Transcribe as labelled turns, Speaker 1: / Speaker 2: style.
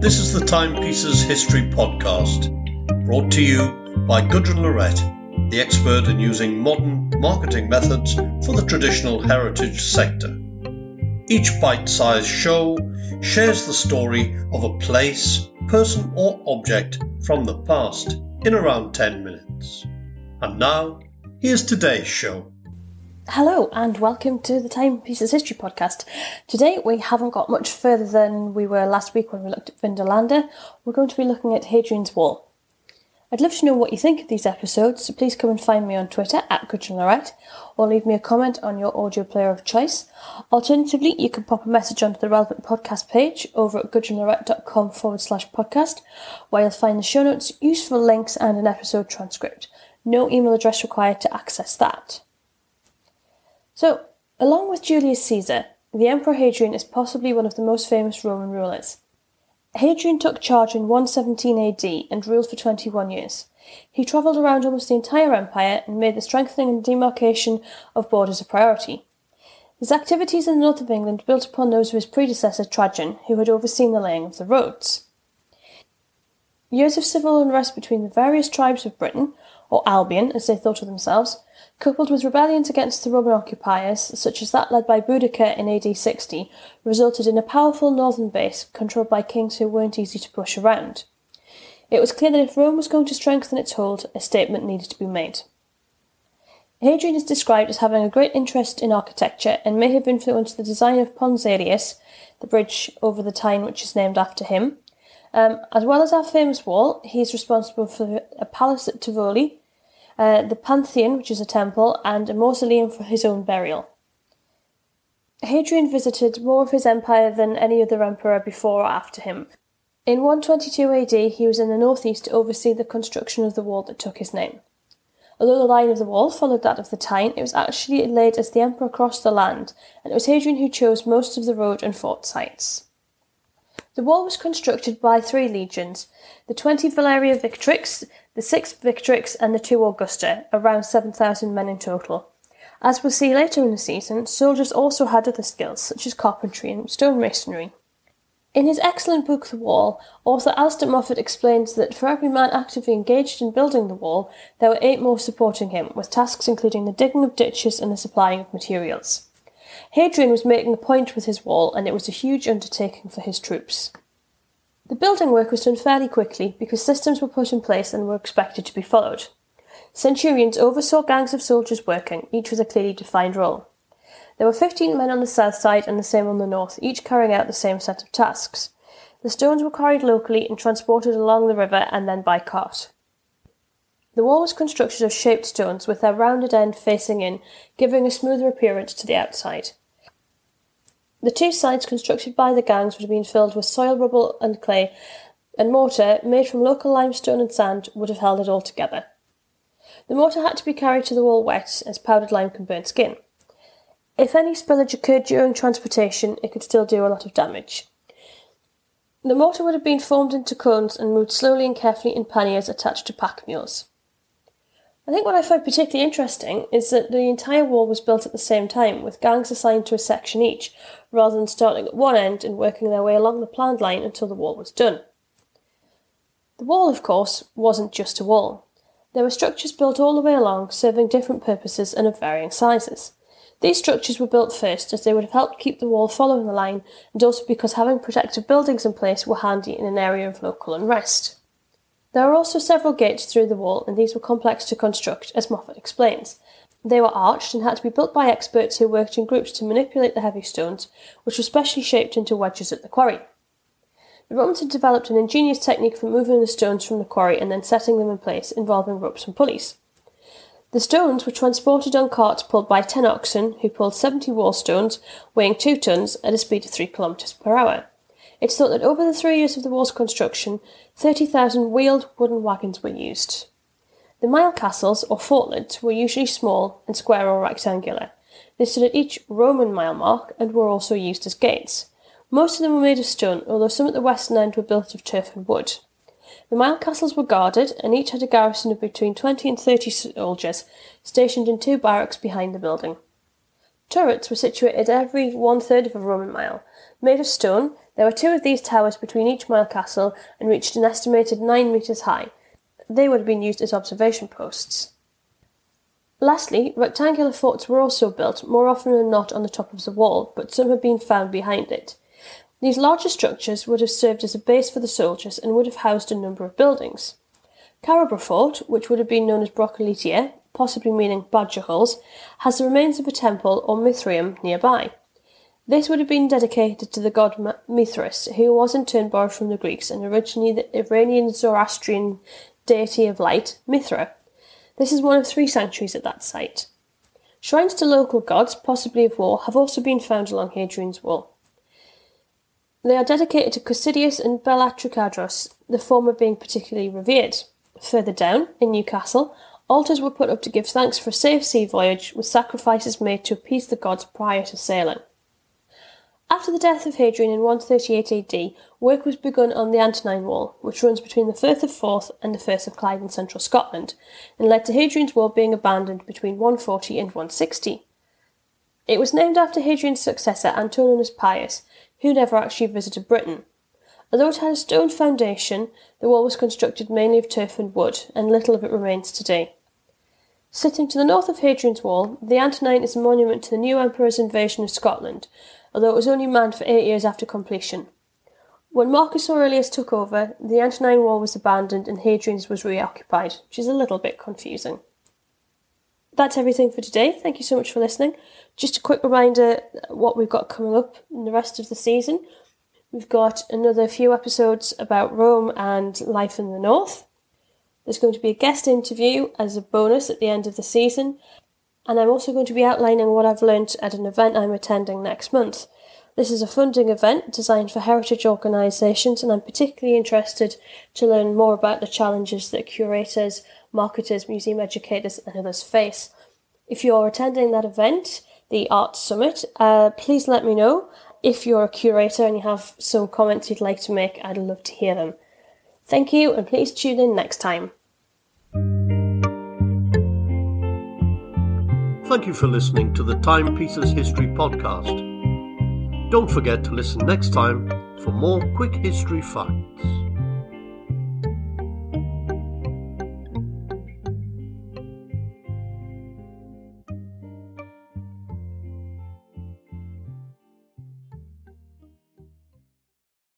Speaker 1: This is the Timepieces History Podcast, brought to you by Gudrun Lorette, the expert in using modern marketing methods for the traditional heritage sector. Each bite sized show shares the story of a place, person, or object from the past in around 10 minutes. And now, here's today's show.
Speaker 2: Hello and welcome to the Timepieces History Podcast. Today we haven't got much further than we were last week when we looked at Vindolanda. We're going to be looking at Hadrian's Wall. I'd love to know what you think of these episodes, so please come and find me on Twitter at Lorette or leave me a comment on your audio player of choice. Alternatively, you can pop a message onto the relevant podcast page over at gudrunlorette.com forward slash podcast, where you'll find the show notes, useful links, and an episode transcript. No email address required to access that. So, along with Julius Caesar, the Emperor Hadrian is possibly one of the most famous Roman rulers. Hadrian took charge in 117 AD and ruled for 21 years. He travelled around almost the entire empire and made the strengthening and demarcation of borders a priority. His activities in the north of England built upon those of his predecessor Trajan, who had overseen the laying of the roads. Years of civil unrest between the various tribes of Britain, or Albion as they thought of themselves, coupled with rebellions against the Roman occupiers, such as that led by Boudicca in AD 60, resulted in a powerful northern base controlled by kings who weren't easy to push around. It was clear that if Rome was going to strengthen its hold, a statement needed to be made. Hadrian is described as having a great interest in architecture and may have influenced the design of Pons Aelius, the bridge over the Tyne which is named after him. Um, as well as our famous wall, he is responsible for a palace at Tivoli, uh, the Pantheon, which is a temple, and a mausoleum for his own burial. Hadrian visited more of his empire than any other emperor before or after him. In 122 AD, he was in the northeast to oversee the construction of the wall that took his name. Although the line of the wall followed that of the Tyne, it was actually laid as the emperor crossed the land, and it was Hadrian who chose most of the road and fort sites. The wall was constructed by three legions the 20 Valeria Victrix, the 6 Victrix, and the 2 Augusta, around 7,000 men in total. As we'll see later in the season, soldiers also had other skills, such as carpentry and stonemasonry. In his excellent book The Wall, author Alistair Moffat explains that for every man actively engaged in building the wall, there were eight more supporting him, with tasks including the digging of ditches and the supplying of materials. Hadrian was making a point with his wall, and it was a huge undertaking for his troops. The building work was done fairly quickly because systems were put in place and were expected to be followed. Centurions oversaw gangs of soldiers working, each with a clearly defined role. There were 15 men on the south side and the same on the north, each carrying out the same set of tasks. The stones were carried locally and transported along the river and then by cart. The wall was constructed of shaped stones with their rounded end facing in, giving a smoother appearance to the outside. The two sides constructed by the gangs would have been filled with soil, rubble, and clay, and mortar, made from local limestone and sand, would have held it all together. The mortar had to be carried to the wall wet, as powdered lime can burn skin. If any spillage occurred during transportation, it could still do a lot of damage. The mortar would have been formed into cones and moved slowly and carefully in panniers attached to pack mules. I think what I find particularly interesting is that the entire wall was built at the same time, with gangs assigned to a section each, rather than starting at one end and working their way along the planned line until the wall was done. The wall, of course, wasn't just a wall. There were structures built all the way along, serving different purposes and of varying sizes. These structures were built first as they would have helped keep the wall following the line, and also because having protective buildings in place were handy in an area of local unrest. There are also several gates through the wall, and these were complex to construct, as Moffat explains. They were arched and had to be built by experts who worked in groups to manipulate the heavy stones, which were specially shaped into wedges at the quarry. The Romans had developed an ingenious technique for moving the stones from the quarry and then setting them in place, involving ropes and pulleys. The stones were transported on carts pulled by ten oxen, who pulled 70 wall stones, weighing two tons, at a speed of 3 kilometres per hour. It's thought that over the three years of the wall's construction, 30,000 wheeled wooden wagons were used. The mile castles, or fortlets, were usually small and square or rectangular. They stood at each Roman mile mark and were also used as gates. Most of them were made of stone, although some at the western end were built of turf and wood. The mile castles were guarded, and each had a garrison of between 20 and 30 soldiers stationed in two barracks behind the building. Turrets were situated every one third of a Roman mile. Made of stone, there were two of these towers between each mile castle and reached an estimated nine metres high. They would have been used as observation posts. Lastly, rectangular forts were also built, more often than not on the top of the wall, but some have been found behind it. These larger structures would have served as a base for the soldiers and would have housed a number of buildings. Carrawburgh Fort, which would have been known as Brocolitia, possibly meaning badger holes, has the remains of a temple or Mithraeum nearby. This would have been dedicated to the god Mithras, who was in turn borrowed from the Greeks and originally the Iranian Zoroastrian deity of light, Mithra. This is one of three sanctuaries at that site. Shrines to local gods, possibly of war, have also been found along Hadrian's Wall. They are dedicated to Cosidius and Belatucadros, the former being particularly revered. Further down, in Newcastle, altars were put up to give thanks for a safe sea voyage, with sacrifices made to appease the gods prior to sailing. After the death of Hadrian in 138 AD, work was begun on the Antonine Wall, which runs between the Firth of Forth and the Firth of Clyde in central Scotland, and led to Hadrian's Wall being abandoned between 140 and 160. It was named after Hadrian's successor Antoninus Pius, who never actually visited Britain. Although it had a stone foundation, the wall was constructed mainly of turf and wood, and little of it remains today. Sitting to the north of Hadrian's Wall, the Antonine is a monument to the new emperor's invasion of Scotland, although it was only manned for eight years after completion. When Marcus Aurelius took over, the Antonine Wall was abandoned and Hadrian's was reoccupied, which is a little bit confusing. That's everything for today. Thank you so much for listening. Just a quick reminder what we've got coming up in the rest of the season. We've got another few episodes about Rome and life in the north. There's going to be a guest interview as a bonus at the end of the season, and I'm also going to be outlining what I've learnt at an event I'm attending next month. This is a funding event designed for heritage organisations, and I'm particularly interested to learn more about the challenges that curators, marketers, museum educators, and others face. If you're attending that event, the Arts Summit, uh, please let me know. If you're a curator and you have some comments you'd like to make, I'd love to hear them. Thank you, and please tune in next time.
Speaker 1: Thank you for listening to the Timepieces History Podcast. Don't forget to listen next time for more quick history fun.